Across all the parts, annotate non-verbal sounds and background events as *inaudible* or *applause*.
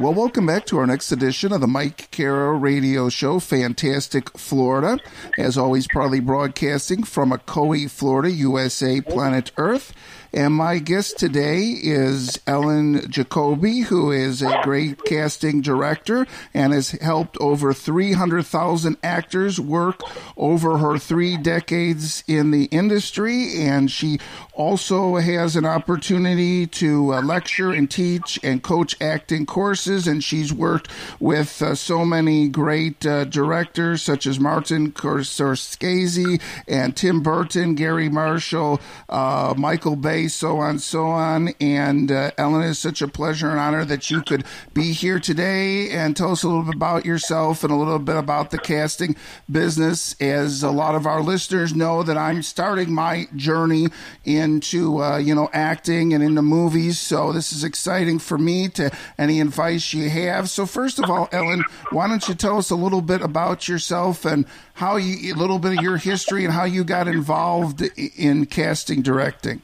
Well, welcome back to our next edition of the Mike Kara Radio Show, Fantastic Florida. As always, proudly broadcasting from Ocoee, Florida, USA, planet Earth. And my guest today is Ellen Jacoby, who is a great casting director and has helped over 300,000 actors work over her three decades in the industry. And she also has an opportunity to uh, lecture and teach and coach acting courses. And she's worked with uh, so many great uh, directors such as Martin Scorsese and Tim Burton, Gary Marshall, uh, Michael Bay so on, so on. And uh, Ellen, it's such a pleasure and honor that you could be here today and tell us a little bit about yourself and a little bit about the casting business. As a lot of our listeners know, that I'm starting my journey into uh, you know acting and into movies. So this is exciting for me. To any advice you have. So first of all, Ellen, why don't you tell us a little bit about yourself and how you a little bit of your history and how you got involved in casting directing.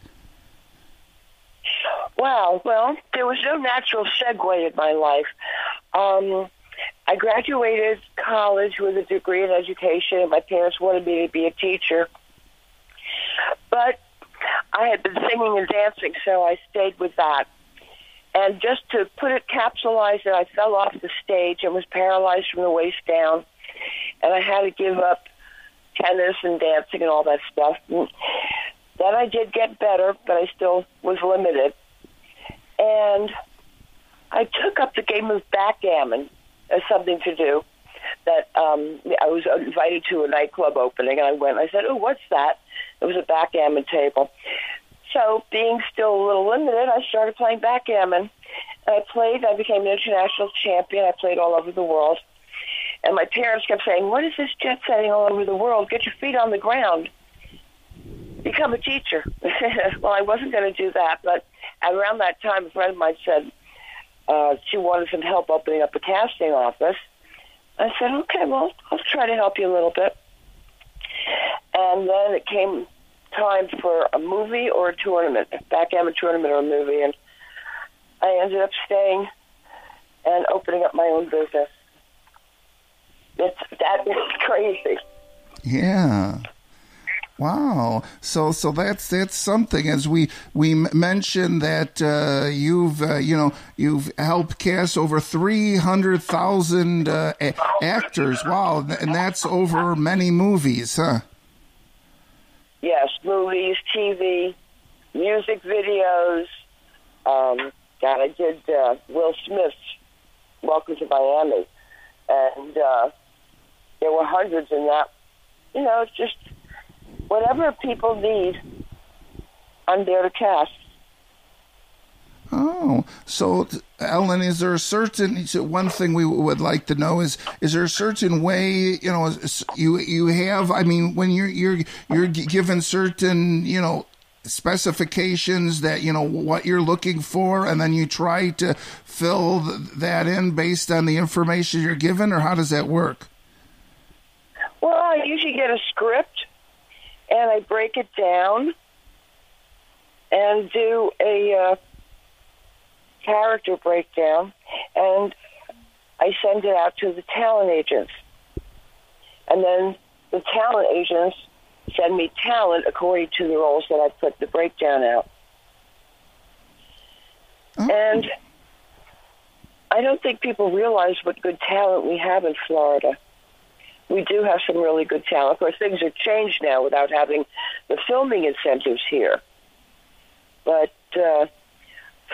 Wow. Well, there was no natural segue in my life. Um, I graduated college with a degree in education. and My parents wanted me to be a teacher. But I had been singing and dancing, so I stayed with that. And just to put it capsulized, I fell off the stage and was paralyzed from the waist down. And I had to give up tennis and dancing and all that stuff. And then I did get better, but I still was limited and I took up the game of backgammon as something to do. That um, I was invited to a nightclub opening, and I went. I said, "Oh, what's that?" It was a backgammon table. So, being still a little limited, I started playing backgammon. I played. I became an international champion. I played all over the world. And my parents kept saying, "What is this jet setting all over the world? Get your feet on the ground. Become a teacher." *laughs* well, I wasn't going to do that, but around that time, a friend of mine said uh, she wanted some help opening up a casting office. I said, okay, well, I'll try to help you a little bit. And then it came time for a movie or a tournament, a backgammon tournament or a movie, and I ended up staying and opening up my own business. It's that is crazy. Yeah. Wow. So so that's that's something. As we we mentioned that uh, you've uh, you know you've helped cast over three hundred thousand uh, actors. Wow, and that's over many movies, huh? Yes, movies, TV, music videos. Um, God, I did uh, Will Smith's Welcome to Miami, and uh, there were hundreds in that. You know, it's just whatever people need, I'm there to cast. Oh, so Ellen, is there a certain one thing we would like to know is is there a certain way you know you you have? I mean, when you're you're you're given certain you know specifications that you know what you're looking for, and then you try to fill that in based on the information you're given, or how does that work? Well, I usually get a script and I break it down and do a uh, character breakdown, and I send it out to the talent agents. And then the talent agents send me talent according to the roles that I put the breakdown out. Oh. And I don't think people realize what good talent we have in Florida we do have some really good talent. Of course, things have changed now without having the filming incentives here. But uh,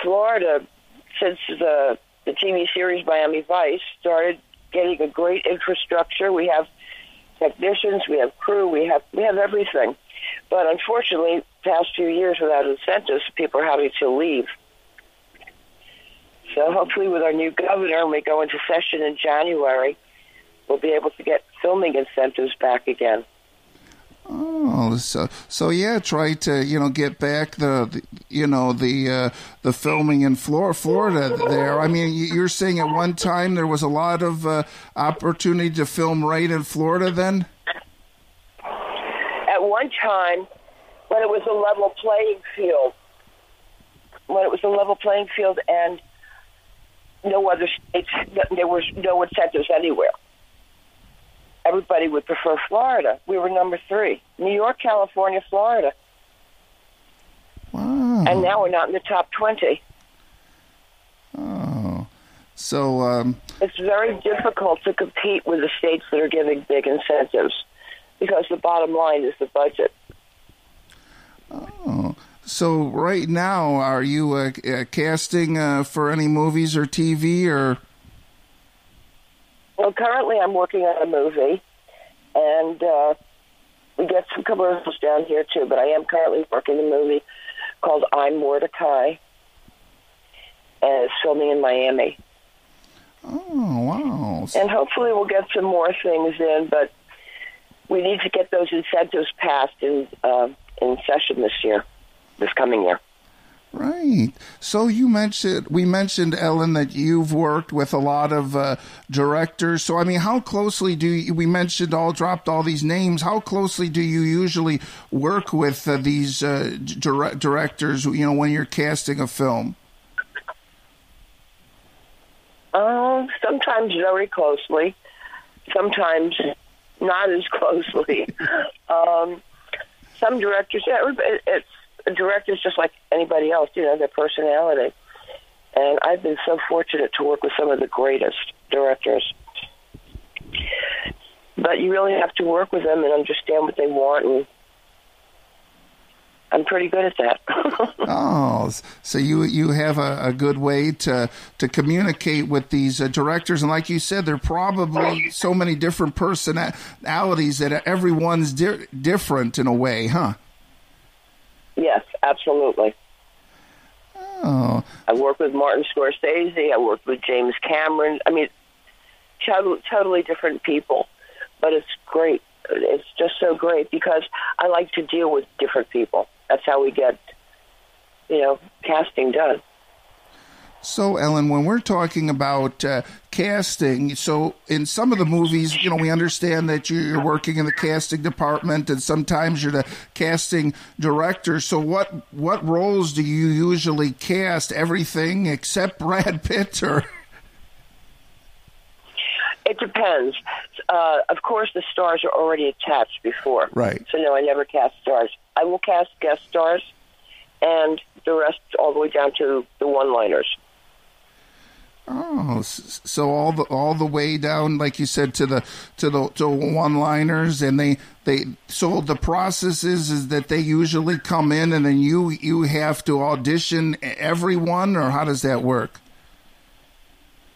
Florida, since the the TV series Miami Vice started getting a great infrastructure, we have technicians, we have crew, we have we have everything. But unfortunately, past few years without incentives, people are having to leave. So hopefully, with our new governor, when we go into session in January, we'll be able to get filming incentives back again. Oh, so so yeah, try to you know get back the, the you know the uh, the filming in Florida, Florida. There, I mean, you're saying at one time there was a lot of uh, opportunity to film right in Florida. Then, at one time, when it was a level playing field, when it was a level playing field, and no other states. There was no incentives anywhere. Everybody would prefer Florida. We were number three. New York, California, Florida. Wow. And now we're not in the top 20. Oh. So, um, It's very difficult to compete with the states that are giving big incentives because the bottom line is the budget. oh. So right now, are you uh, uh, casting uh, for any movies or TV or? Well, currently I'm working on a movie, and uh, we get some commercials down here too. But I am currently working a movie called I'm Mordecai, and it's filming in Miami. Oh wow! And hopefully we'll get some more things in, but we need to get those incentives passed in uh, in session this year, this coming year. Right. So you mentioned we mentioned Ellen that you've worked with a lot of uh, directors. So I mean, how closely do you, we mentioned all dropped all these names? How closely do you usually work with uh, these uh, dire- directors? You know, when you're casting a film. Uh, sometimes very closely, sometimes not as *laughs* closely. um, some directors, yeah, it's a director's just like anybody else, you know, their personality. And I've been so fortunate to work with some of the greatest directors. But you really have to work with them and understand what they want, and I'm pretty good at that. *laughs* Oh, so you you have a, a good way to to communicate with these uh, directors, and like you said, there are probably so many different personalities that everyone's di- different in a way, huh? Yes, absolutely. Oh, I worked with Martin Scorsese. I worked with James Cameron. I mean, totally, totally different people, but it's great. It's just so great because I like to deal with different people. That's how we get, you know, casting done. So, Ellen, when we're talking about uh, casting, so in some of the movies, you know, we understand that you're working in the casting department, and sometimes you're the casting director. So, what what roles do you usually cast? Everything except Brad Pitt, or It depends. Uh, of course, the stars are already attached before. Right. So, no, I never cast stars. I will cast guest stars and the rest all the way down to the one liners. Oh, so all the all the way down, like you said, to the to the to one liners, and they they so the process is is that they usually come in, and then you you have to audition everyone, or how does that work?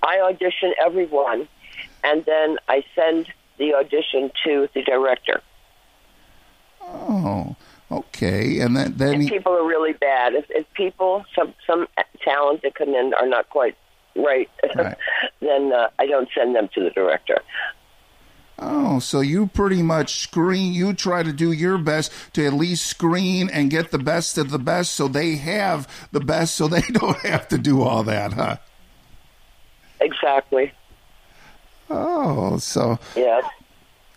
I audition everyone, and then I send the audition to the director. Oh, okay. And then then he, people are really bad, if, if people, some some talent that come in are not quite right, Right. *laughs* then uh, I don't send them to the director. oh, so you pretty much screen. You try to do your best to at least screen and get the best of the best, so they have the best, so they *laughs* don't have to do all that, huh? Exactly. Oh, so Yeah.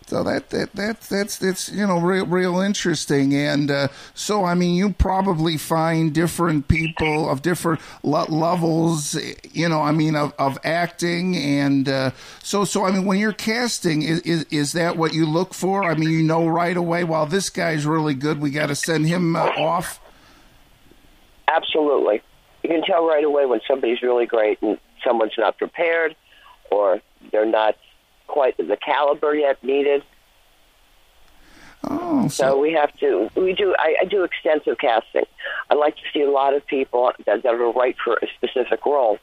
So that that that that's that's you know real real interesting, and uh, so I mean you probably find different people of different le- levels, you know. I mean of, of acting, and uh, so so I mean when you're casting, is, is is that what you look for? I mean you know right away. Well, this guy's really good. We got to send him uh, off. Absolutely. You can tell right away when somebody's really great and someone's not prepared or they're not quite the caliber yet needed. Oh, So so we have to, we do, I, I do extensive casting. I like to see a lot of people that, that are right for a specific role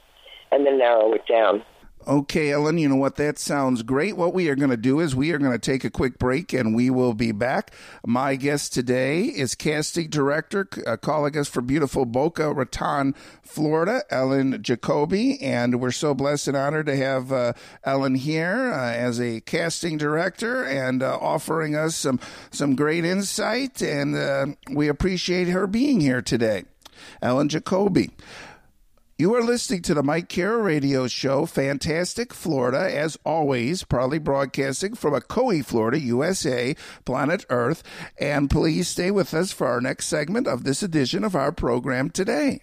and then narrow it down. Okay, Ellen, you know what? That sounds great. What we are going to do is we are going to take a quick break and we will be back. My guest today is casting director, uh, calling us from beautiful Boca Raton, Florida, Ellen Jacoby. And we're so blessed and honored to have uh, Ellen here uh, as a casting director and uh, offering us some, some great insight. And uh, we appreciate her being here today. Ellen Jacoby. You are listening to the Mike Kara Radio Show, Fantastic Florida, as always, proudly broadcasting from Ocoee, Florida, USA, planet Earth. And please stay with us for our next segment of this edition of our program today.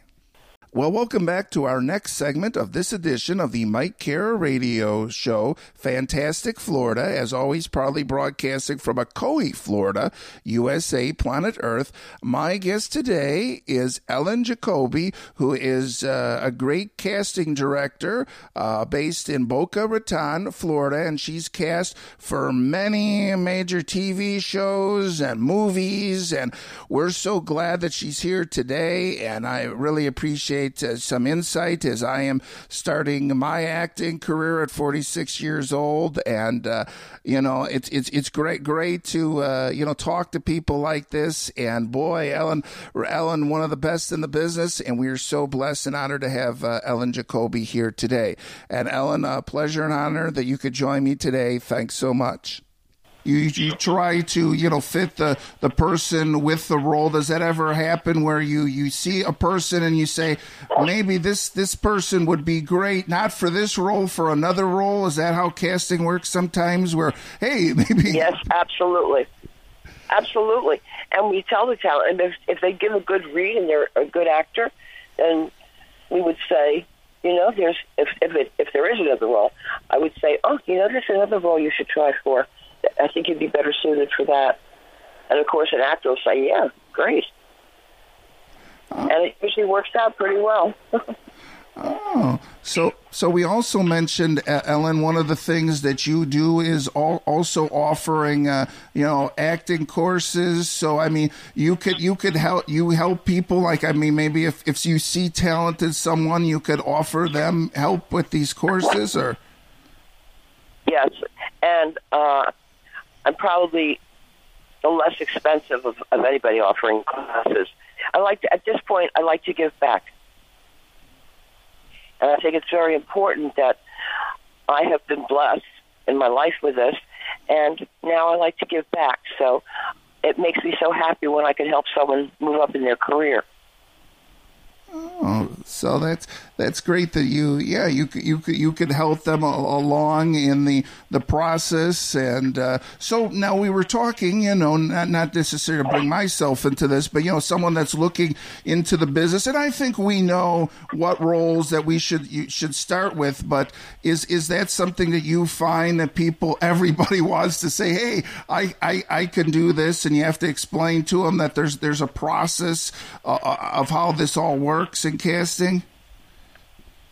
Well, welcome back to our next segment of this edition of the Mike Kara Radio Show, Fantastic Florida. As always, proudly broadcasting from Ocoee, Florida, USA, planet Earth. My guest today is Ellen Jacoby, who is uh, a great casting director uh, based in Boca Raton, Florida, and she's cast for many major TV shows and movies. And we're so glad that she's here today, and I really appreciate appreciate uh, some insight as I am starting my acting career at 46 years old, and uh, you know it's it's it's great great to uh, you know talk to people like this. And boy, Ellen Ellen, one of the best in the business, and we are so blessed and honored to have uh, Ellen Jacoby here today. And Ellen, a pleasure and honor that you could join me today. Thanks so much you, you try to you know fit the the person with the role. Does that ever happen where you you see a person and you say maybe this this person would be great not for this role for another role is that how casting works sometimes where hey *laughs* maybe yes absolutely. Absolutely. And we tell the talent and if, if they give a good read and they're a good actor then we would say you know there's if if it, if there is another role i would say oh you know there's another role you should try for I think you'd be better suited for that. And of course, an actor will say, "Yeah, great," uh, and it usually works out pretty well. *laughs* oh, so so we also mentioned Ellen. One of the things that you do is also offering, uh, you know, acting courses. So I mean, you could you could help you help people. Like I mean, maybe if if you see talented someone, you could offer them help with these courses, or yes, and. uh I'm probably the less expensive of, of anybody offering classes. I like to, at this point, I like to give back. And I think it's very important that I have been blessed in my life with this, and now I like to give back. So it makes me so happy when I can help someone move up in their career. Oh, so that's that's great that you yeah you you you could help them along in the the process. And uh, so now we were talking you know not not necessarily to bring myself into this but you know someone that's looking into the business. And I think we know what roles that we should you should start with but is is that something that you find that people *laughs* everybody wants to say hey I I, I can do this and you have to explain to them that there's there's a process uh, uh of how this all works works in casting?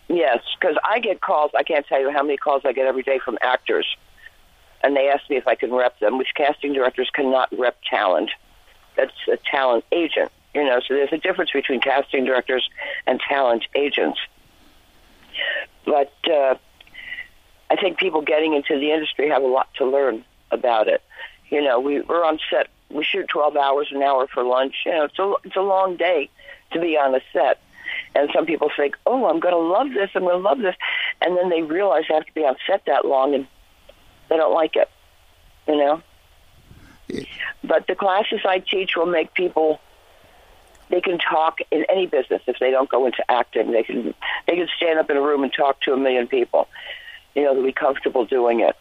Yes, because I get calls. I can't tell you how many calls I get every day from actors, and they ask me if I can rep them, which casting directors cannot rep talent. That's a talent agent, you know. So there's a difference between casting directors and talent agents. But uh, I think people getting into the industry have a lot to learn about it. You know, we, we're on set. We shoot 12 hours an hour for lunch. You know, it's a it's a long day to be on a set. And some people think, oh, I'm going to love this, I'm going to love this. And then they realize they have to be on set that long and they don't like it, you know? But the classes I teach will make people they can talk in any business if they don't go into acting. They can they can stand up in a room and talk to a million people. You know, they'll be comfortable doing it.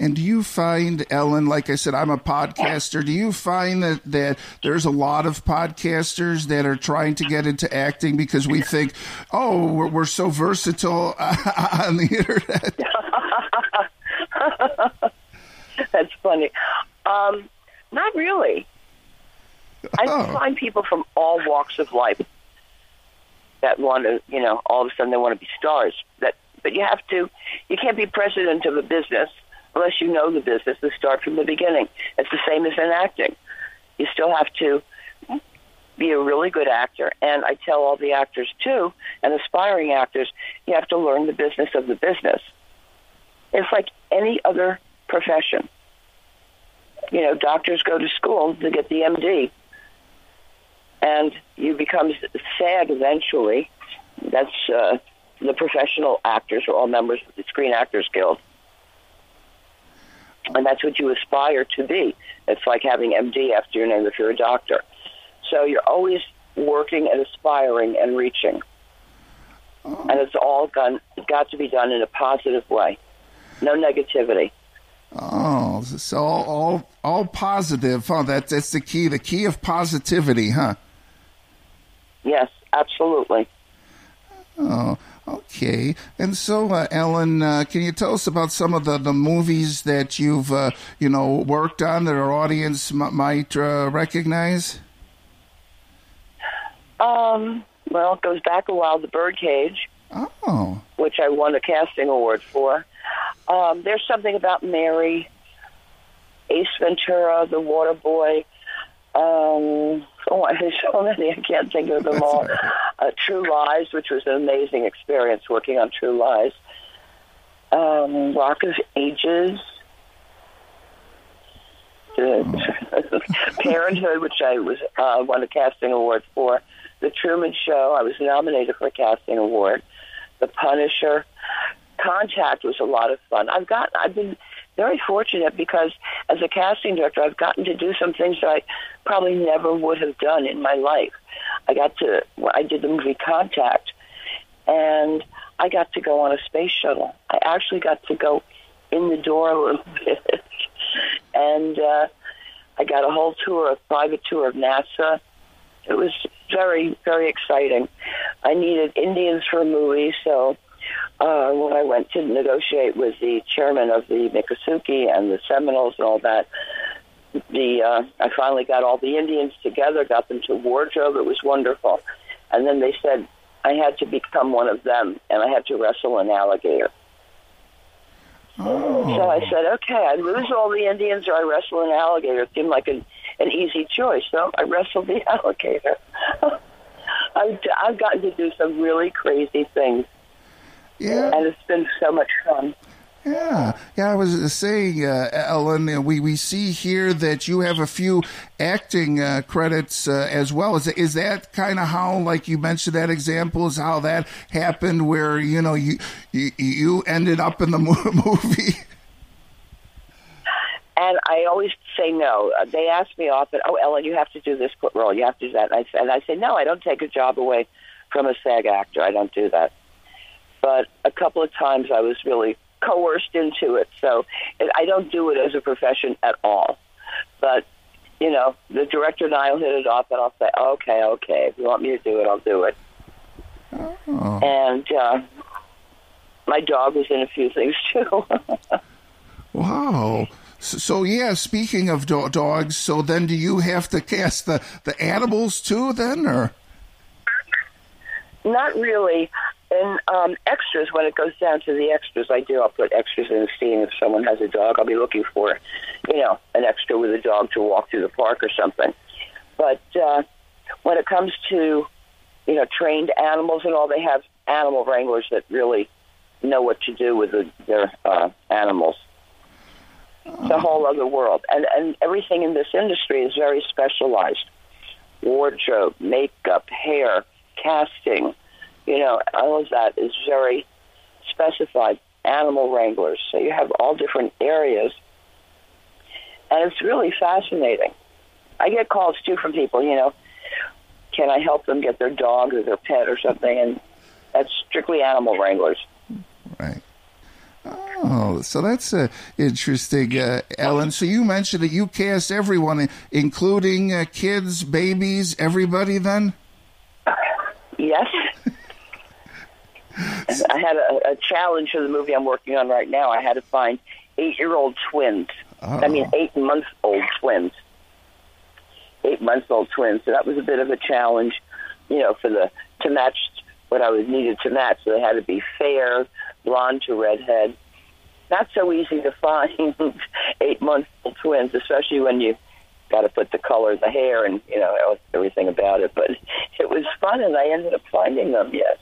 And do you find, Ellen, like I said, I'm a podcaster. Do you find that, that there's a lot of podcasters that are trying to get into acting because we think, oh, we're, we're so versatile *laughs* on the internet? *laughs* That's funny. Um, not really. I oh. find people from all walks of life that want to, you know, all of a sudden they want to be stars. That, but you have to, you can't be president of a business unless you know the business and start from the beginning. It's the same as in acting. You still have to be a really good actor. And I tell all the actors too, and aspiring actors, you have to learn the business of the business. It's like any other profession. You know, doctors go to school to get the MD, and you become SAG eventually. That's uh, the professional actors are all members of the Screen Actors Guild and that's what you aspire to be. It's like having MD after your name if you're a doctor. So you're always working and aspiring and reaching, oh. and it's all done, got to be done in a positive way, no negativity. Oh, so all all, all positive. Oh, that's that's the key. The key of positivity, huh? Yes, Absolutely. Oh, okay. And so, uh, Ellen, uh, can you tell us about some of the, the movies that you've, uh, you know, worked on that our audience m- might uh, recognize? Um, well, it goes back a while. The Birdcage, Oh, which I won a casting award for. Um, there's something about Mary, Ace Ventura, The Water Boy. Um, oh, there's so many. I can't think of them all. Uh, True Lies, which was an amazing experience working on True Lies. Um, Rock of Ages. Uh, *laughs* Parenthood, which I was uh, won a casting award for. The Truman Show, I was nominated for a casting award. The Punisher. Contact was a lot of fun. I've got, I've been very fortunate because as a casting director, I've gotten to do some things that I probably never would have done in my life. I got to, I did the movie Contact, and I got to go on a space shuttle. I actually got to go in the door a little *laughs* bit, and uh, I got a whole tour, a private tour of NASA. It was very, very exciting. I needed Indians for a movie, so uh, when I went to negotiate with the chairman of the Miccosukee and the Seminoles and all that, the uh, I finally got all the Indians together, got them to wardrobe. It was wonderful, and then they said I had to become one of them, and I had to wrestle an alligator. oh. So I said, okay, I lose all the Indians or I wrestle an alligator. It seemed like an, an easy choice. So I wrestled the *laughs* alligator. *laughs* I've, I've gotten to do some really crazy things, yeah. and it's been so much fun. Yeah, yeah. I was saying, uh, Ellen, uh, we we see here that you have a few acting uh, credits uh, as well. Is is that kind of how, like you mentioned, that example is how that happened, where you know you you, you ended up in the *laughs* movie? And I always say no. Uh, They ask me often, "Oh, Ellen, you have to do this role. You have to do that." And I, and I say, "No, I don't take a job away from a SAG actor. I don't do that." But a couple of times I was really coerced into it, so it, I don't do it as a profession at all. But you know, the director and I will hit it off, and I'll say, "Okay, okay. If you want me to do it, I'll do it." Oh, And uh, my dog was in a few things *laughs* too. wow. So, so yeah, speaking of do- dogs, so then do you have to cast the, the animals too, then, or? Not really. In um, extras, when it goes down to the extras, I do. I'll put extras in the scene. If someone has a dog, I'll be looking for, you know, an extra with a dog to walk through the park or something. But uh, when it comes to, you know, trained animals and all, they have animal wranglers that really know what to do with the, their uh, animals. It's a whole other world, and and everything in this industry is very specialized. Wardrobe, makeup, hair, casting, you know, all of that is very specified. Animal wranglers, so you have all different areas, and it's really fascinating. I get calls too from people, you know, can I help them get their dog or their pet or something, and that's strictly animal wranglers. Right. Oh, so that's uh, interesting, uh, Ellen. So you mentioned that you cast everyone, including uh, kids, babies, everybody. Then. Yes. *laughs* I had a, a challenge for the movie I'm working on right now. I had to find eight-year-old twins. I mean, Oh. eight-month-old twins. Eight-month-old twins. So that was a bit of a challenge, you know, for the to match what I was needed to match. So they had to be fair, blonde to redhead. Not so easy to *laughs* find eight-month-old twins, especially when you got to put the color of the hair and you know everything about it. But it was fun, and I ended up finding them. Yes,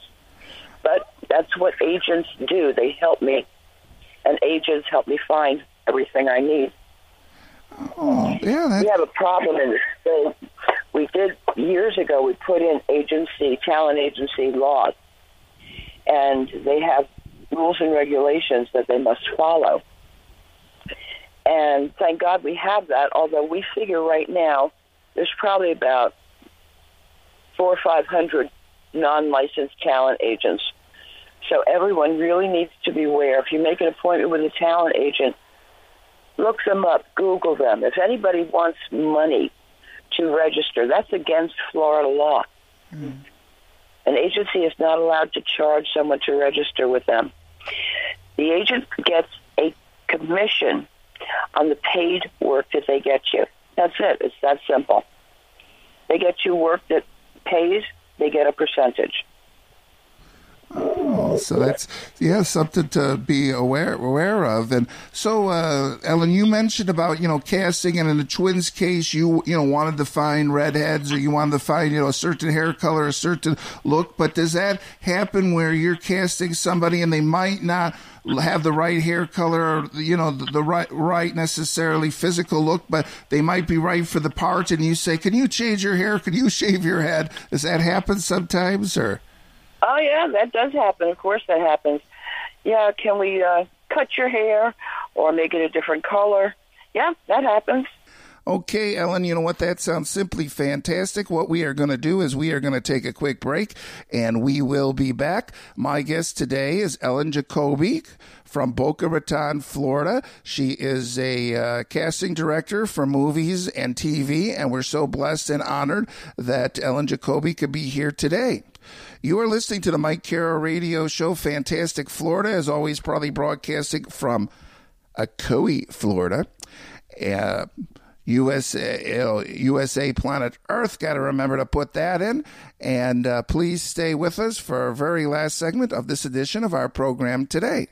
but that's what agents do. They help me, and agents help me find everything I need. Oh, yeah. That, We have a problem in the state. We did years ago. We put in agency, talent agency laws, and they have rules and regulations that they must follow. And thank God we have that. Although we figure right now there's probably about four or five hundred non-licensed talent agents. So everyone really needs to be aware. If you make an appointment with a talent agent, look them up, Google them. If anybody wants money to register, that's against Florida law. Mm-hmm. An agency is not allowed to charge someone to register with them. The agent gets a commission on the paid work that they get you. That's it. It's that simple. They get you work that pays, they get a percentage. Oh, so that's yeah something to be aware aware of. And so, uh, Ellen, you mentioned about you know casting, and in the twins' case, you you know wanted to find redheads, or you wanted to find you know a certain hair color, a certain look. But does that happen where you're casting somebody and they might not have the right hair color, or you know the, the right right necessarily physical look, but they might be right for the part, and you say, "Can you change your hair? Can you *laughs* shave your head?" Does that happen sometimes, or? Oh yeah, that does happen. Of course, that happens. Yeah, can we uh, cut your hair or make it a different color? Yeah, that happens. Okay, Ellen, you know what? That sounds simply fantastic. What we are going to do is we are going to take a quick break and we will be back. My guest today is Ellen Jacoby from Boca Raton, Florida. She is a uh, casting director for movies and TV, and we're so blessed and honored that Ellen Jacoby could be here today. You are listening to the Mike Kara radio show, Fantastic Florida, as always, probably broadcasting from Ocoee, Florida. Uh, USA, USA Planet Earth. Got to remember to put that in. And uh, please stay with us for our very last segment of this edition of our program today.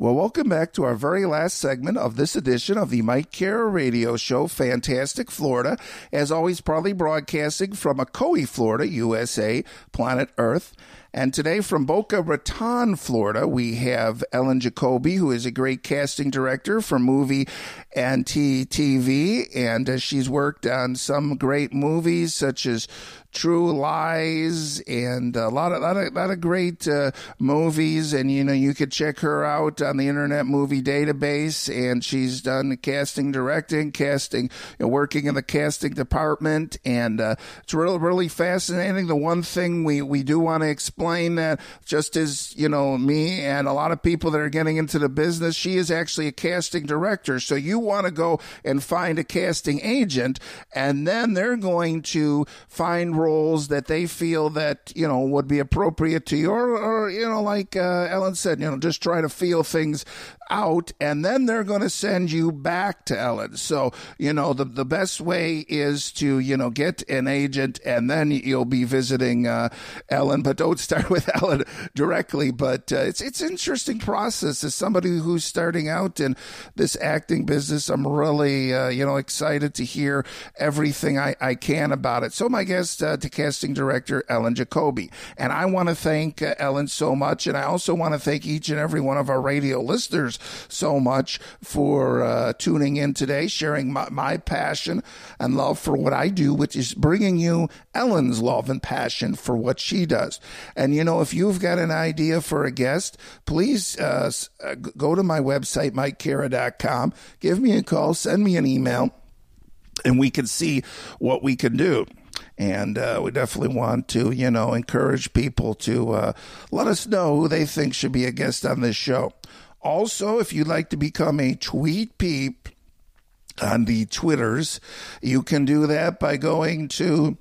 Well, welcome back to our very last segment of this edition of the Mike Kara Radio Show, Fantastic Florida. As always, proudly broadcasting from Ocoee, Florida, USA, planet Earth. And today from Boca Raton, Florida, we have Ellen Jacoby, who is a great casting director for movie and TV. And uh, she's worked on some great movies such as True Lies and a lot of lot of, lot of great uh, movies. And you know, you could check her out on the Internet Movie Database. And she's done casting, directing, casting, you know, working in the casting department. And uh, it's really really fascinating. The one thing we we do want to explain that just as you know me and a lot of people that are getting into the business, she is actually a casting director. So you want to go and find a casting agent, and then they're going to find roles that they feel that you know would be appropriate to you, or, or you know, like uh, Ellen said, you know, just try to feel things out, and then they're going to send you back to Ellen. So you know, the the best way is to you know get an agent, and then you'll be visiting uh, Ellen. But don't start *laughs* with Ellen directly. But uh, it's it's an interesting process as somebody who's starting out in this acting business. I'm really uh, you know excited to hear everything I, I can about it. So my guest uh, to casting director Ellen Jacoby. And I want to thank uh, Ellen so much. And I also want to thank each and every one of our radio listeners so much for uh, tuning in today, sharing my, my passion and love for what I do, which is bringing you Ellen's love and passion for what she does. And, you know, if you've got an idea for a guest, please uh, uh go to my website, mikekara.com, give me a call, send me an email and we can see what we can do. And uh, we definitely want to, you know, encourage people to uh, let us know who they think should be a guest on this show. Also, if you'd like to become a tweet peep on the Twitters, you can do that by going to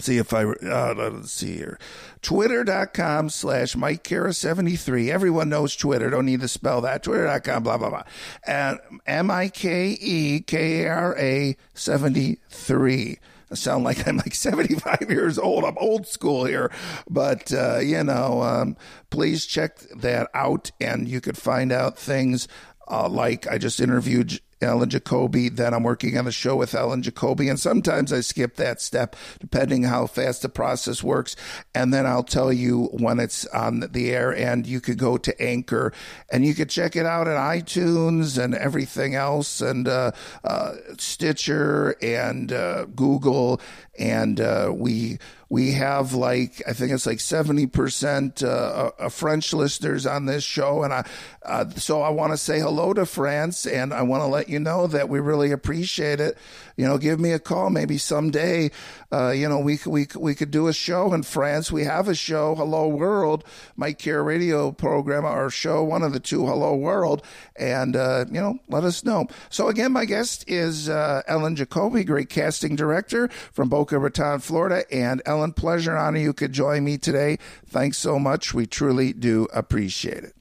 see if I uh, let's see here. Twitter.com slash Mike Kara 73. Everyone knows Twitter. Don't need to spell that. Twitter.com, blah, blah, blah. And M I K E K A R A 73. I sound like I'm like *laughs* 75 years old. I'm old school here. But, uh, you know, um, please check that out and you could find out things uh, like I just interviewed Ellen Jacoby. Then I'm working on a show with Ellen Jacoby. And sometimes I skip that step depending how fast the process works. And then I'll tell you when it's on the air. And you could go to Anchor and you could check it out at iTunes and everything else and uh, uh, Stitcher and uh, Google. And uh, we we have like I think it's like seventy percent uh, uh, French listeners on this show, and I uh, so I want to say hello to France, and I want to let you know that we really appreciate it. You know, give me a call maybe someday. Uh, you know, we we we could do a show in France. We have a show, Hello World, Mike Kara radio program, our show, one of the two, Hello World, and uh, you know, let us know. So again, my guest is uh, Ellen Jacoby, great casting director from Boca Raton, Florida, and Ellen Pleasure honor you could join me today. Thanks so much. We truly do appreciate it.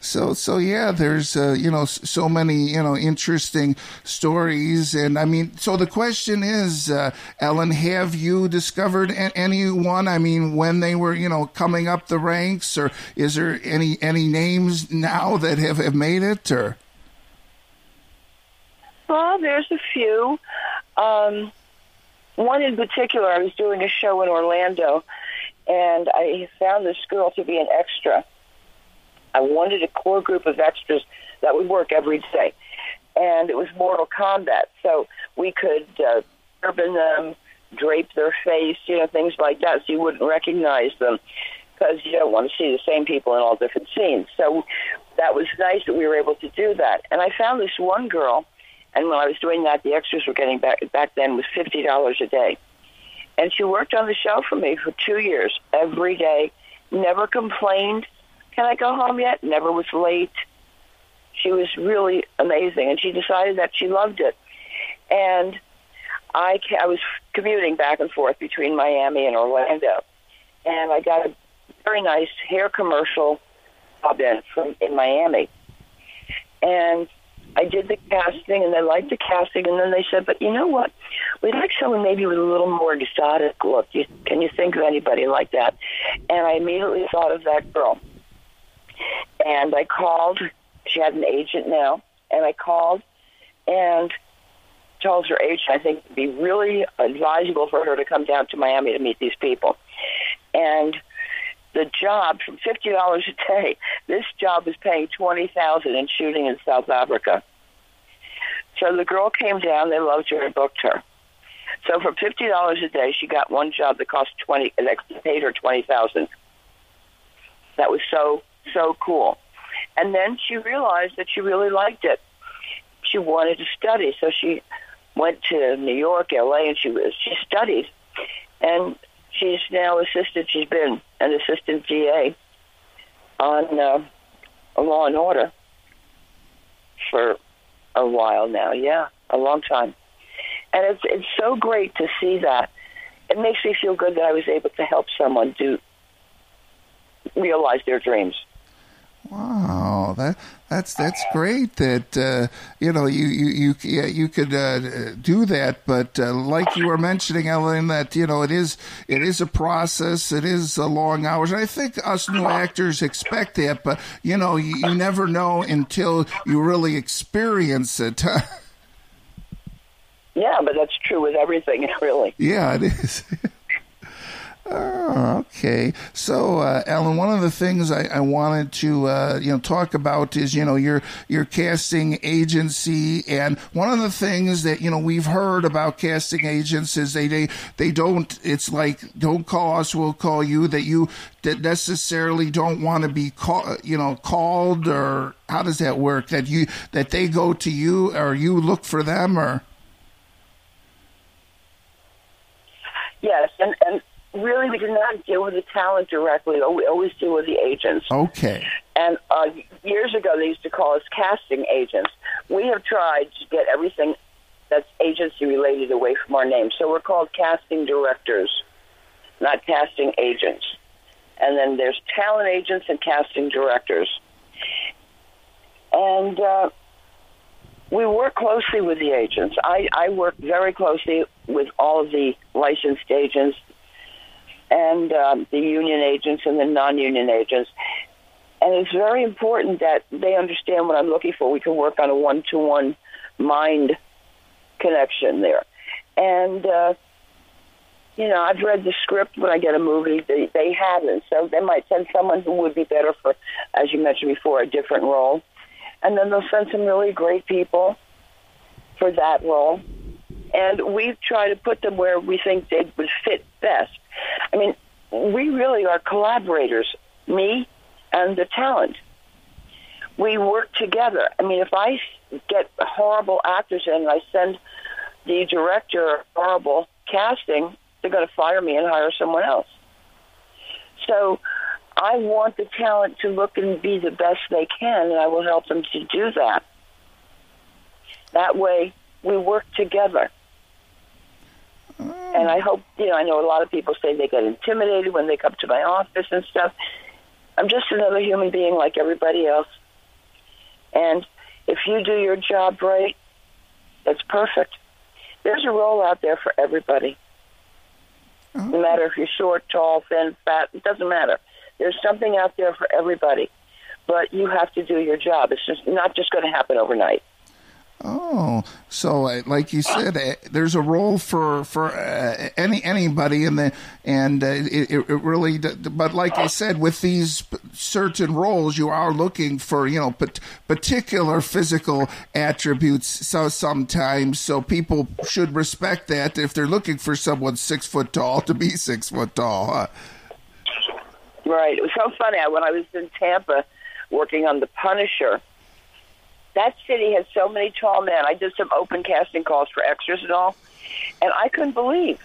So, so yeah, there's, uh, you know, so many, you know, interesting stories. And I mean, so the question is, uh, Ellen, have you discovered anyone? I mean, when they were, you know, coming up the ranks or is there any, any names now that have, have made it or? Well, there's a few. Um, one in particular, I was doing a show in Orlando and I found this girl to be an extra I wanted a core group of extras that would work every day. And it was Mortal Kombat. So we could uh, turban them, drape their face, you know, things like that, so you wouldn't recognize them because you don't want to see the same people in all different scenes. So that was nice that we were able to do that. And I found this one girl, and when I was doing that, the extras were getting back back then was fifty dollars a day, and she worked on the show for me for two years, every day, never complained, can I go home yet? Never was late. She was really amazing, and she decided that she loved it. And I, I was commuting back and forth between Miami and Orlando, and I got a very nice hair commercial job in from in Miami, and I did the casting, and they liked the casting, and then they said, "But you know what? We'd like someone maybe with a little more exotic look. You, can you think of anybody like that?" And I immediately thought of that girl. And I called. She had an agent now, and I called and told her agent I think it'd be really advisable for her to come down to Miami to meet these people. And the job from fifty dollars a day, this job is paying twenty thousand in shooting in South Africa. So the girl came down, they loved her and booked her. So for fifty dollars a day, she got one job that cost twenty, that paid her twenty thousand. That was so so cool. And then she realized that she really liked it. She wanted to study, so she went to New York, LA, and she was she studied, and she's now assistant. She's been an assistant GA on uh, Law and Order for a while now. Yeah, a long time, and it's it's so great to see that. It makes me feel good that I was able to help someone do realize their dreams. Wow, that that's that's great. That uh, you know you you you yeah, you could uh, do that, but uh, like you were mentioning, Ellen, that you know it is it is a process. It is a long hours. I think us new actors expect that, but you know you, you never know until you really experience it. yeah, but that's true with everything, *laughs* really. Yeah, it is. *laughs* Oh, okay. So, uh, Ellen, one of the things I, I wanted to uh, you know talk about is you know your your casting agency, and one of the things that you know we've heard about casting agents is they they they don't. It's like don't call us, we'll call you. That you that necessarily don't want to be call, you know called, or how does that work? That you that they go to you, or you look for them, or yes, and and really we did not deal with the talent directly. We always deal with the agents. Okay. And uh, years ago, they used to call us casting agents. We have tried to get everything that's agency related away from our name. So we're called casting directors, not casting agents. And then there's talent agents and casting directors. And uh, we work closely with the agents. I, I work very closely with all of the licensed agents, and um, the union agents and the non-union agents. And it's very important that they understand what I'm looking for. We can work on a one-to-one mind connection there. And, uh, you know, I've read the script when I get a movie. They, they haven't. So they might send someone who would be better for, as you mentioned before, a different role. And then they'll send some really great people for that role. And we try to put them where we think they would fit best. I mean, we really are collaborators, me and the talent. We work together. I mean, if I get horrible actors in and I send the director horrible casting, they're going to fire me and hire someone else. So I want the talent to look and be the best they can, and I will help them to do that. That way, we work together. Mm. And I hope, you know, I know a lot of people say they get intimidated when they come to my office and stuff. I'm just another human being like everybody else. And if you do your job right, it's perfect. There's a role out there for everybody. Oh. No matter if you're short, tall, thin, fat, it doesn't matter. There's something out there for everybody. But you have to do your job. It's just not just going to happen overnight. Oh, so uh, like you said, uh, there's a role for for uh, any anybody, and the and uh, it, it really. But like I said, with these certain roles, you are looking for you know particular physical attributes. So sometimes, so people should respect that if they're looking for someone six foot tall to be six foot tall. Huh? Right. It was so funny. When I was in Tampa working on The Punisher that city has so many tall men. I did some open casting calls for extras and all, and I couldn't believe.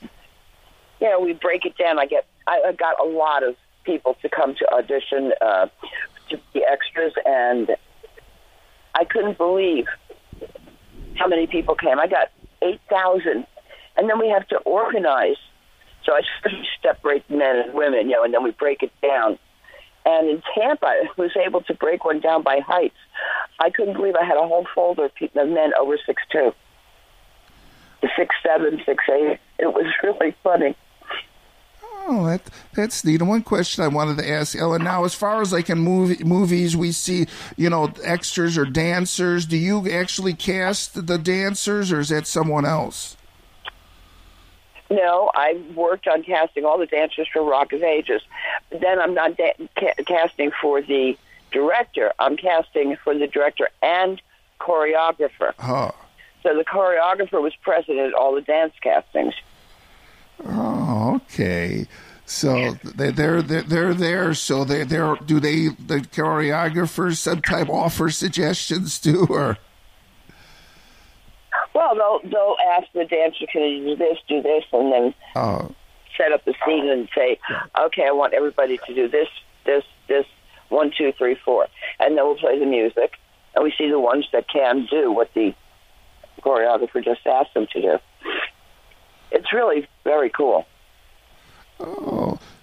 You know, we break it down. I get, I I got a lot of people to come to audition uh, to be extras, and I couldn't believe how many people came. I got eight thousand, and then we have to organize. So I separate men and women, you know, and then we break it down. And in Tampa, I was able to break one down by heights. I couldn't believe I had a whole folder of, men over six two, six seven, six eight. It was *laughs* really funny. Oh, that that's neat. And one question I wanted to ask Ellen now, as far as like in movie, movies, we see you know extras or dancers. Do you actually cast the dancers, or is that someone else? No, I've worked on casting all the dancers for Rock of Ages. Then I'm not da- ca- casting for the director. I'm casting for the director and choreographer. Huh. So the choreographer was present at all the dance castings. Oh, okay. So they, they're they're they're there. So they they're do they the choreographers sometimes offer suggestions too, or well, they'll they'll ask the dancer, "Can you do this, do this," and then oh. set up the scene and say, "Okay, I want everybody to do this, this, this, one, two, three, four, and then we'll play the music, and we see the ones that can do what the choreographer just asked them to do. It's really very cool. Oh,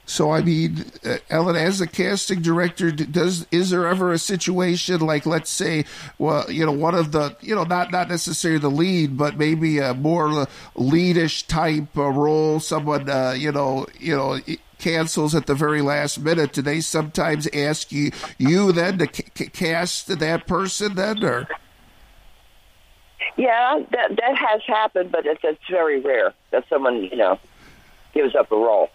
so I mean, uh, Ellen, as a casting director, does is there ever a situation like, let's say, well, you know, one of the, you know, not not necessarily the lead, but maybe a more leadish type role, someone, uh, you know, you know. Cancels at the very last minute. Do they sometimes ask you you then to c- cast that person then, or? Yeah, that that has happened, but it's it's very rare that someone you know gives up a role.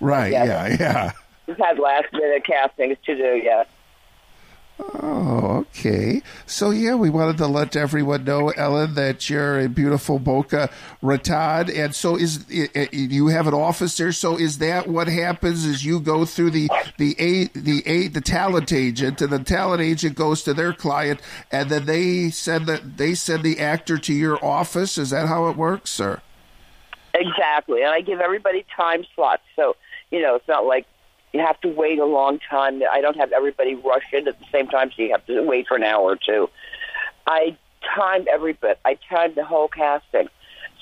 Right. Yeah. Yeah. yeah. We've had last minute castings to do. Yeah. Oh, okay. So yeah, we wanted to let everyone know, Ellen, that you're in beautiful Boca Raton, and so is you have an office there. So is that what happens? Is you go through the the eight the eight the talent agent, and the talent agent goes to their client, and then they send that they send the actor to your office. Is that how it works, sir? Exactly, and I give everybody time slots. So you know, it's not like you have to wait a long time. I don't have everybody rush in at the same time, so you have to wait for an hour or two. I timed every bit. I timed the whole casting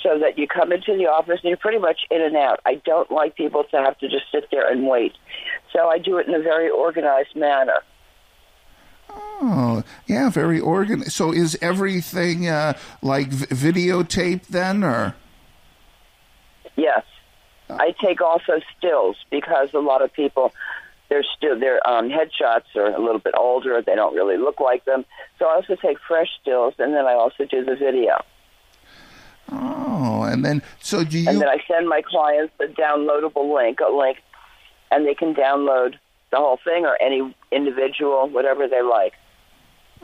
so that you come into the office and you're pretty much in and out. I don't like people to have to just sit there and wait. So I do it in a very organized manner. Oh, yeah, very organized. So is everything uh, like v- videotape then, or? Yes. I take also stills because a lot of people their still their um, headshots are a little bit older. They don't really look like them. So I also take fresh stills, and then I also do the video. Oh, and then so do you? And then I send my clients a downloadable link, a link, and they can download the whole thing or any individual, whatever they like.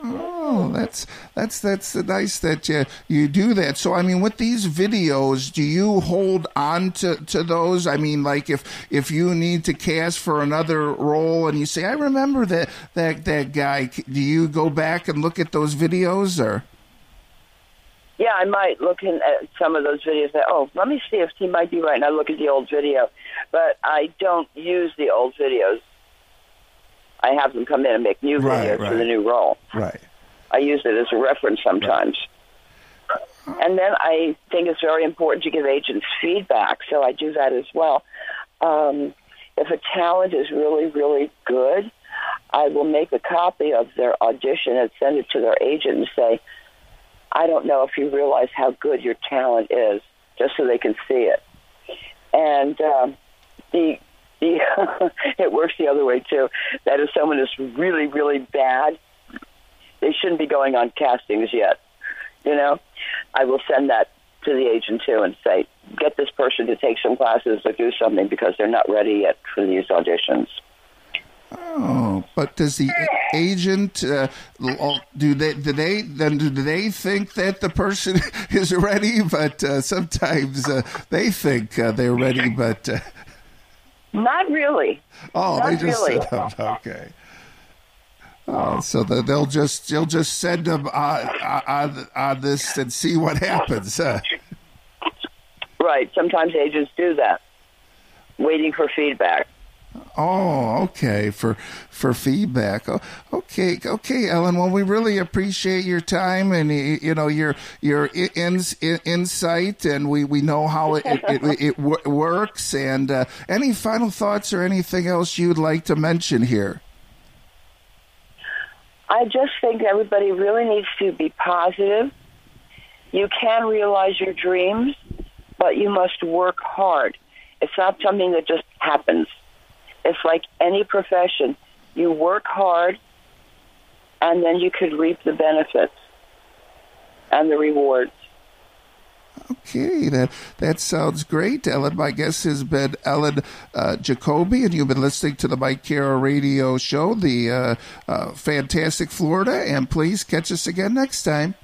Oh, that's that's that's nice that you you do that. So, I mean, with these videos, do you hold on to, to those? I mean, like if if you need to cast for another role and you say, "I remember that that that guy," do you go back and look at those videos or? Yeah, I might look in at some of those videos. That oh, let me see if he might be right, and I look at the old video, but I don't use the old videos. I have them come in and make new Right, videos right. for the new role. Right. I use it as a reference sometimes. And then I think it's very important to give agents feedback, so I do that as well. Um, if a talent is really, really good, I will make a copy of their audition and send it to their agent and say, I don't know if you realize how good your talent is, just so they can see it. And um, the the *laughs* it works the other way too. That if someone is really, really bad, they shouldn't be going on castings yet. You know, I will send that to the agent too and say, get this person to take some classes or do something because they're not ready yet for these auditions. Oh, but does the agent uh, do they do they then do they think that the person *laughs* is ready? But uh, sometimes uh, they think uh, they're ready, but uh, not really. Oh, not they just really. said, *laughs* oh, okay. Oh, so the, they'll just they'll just send them on, on, on this and see what happens. Right. Sometimes agents do that, waiting for feedback. Oh, okay. For for feedback. Oh, okay, okay, Ellen. Well, we really appreciate your time and you know your your in, in, insight, and we, we know how it it, it, it works. And uh, any final thoughts or anything else you'd like to mention here? I just think everybody really needs to be positive. You can realize your dreams, but you must work hard. It's not something that just happens. It's like any profession. You work hard, and then you could reap the benefits and the rewards. Okay, that that sounds great. Ellen, my guest has been Ellen uh, Jacoby, and you've been listening to the Mike Kara Radio Show, the uh, uh, Fantastic Florida. And please catch us again next time.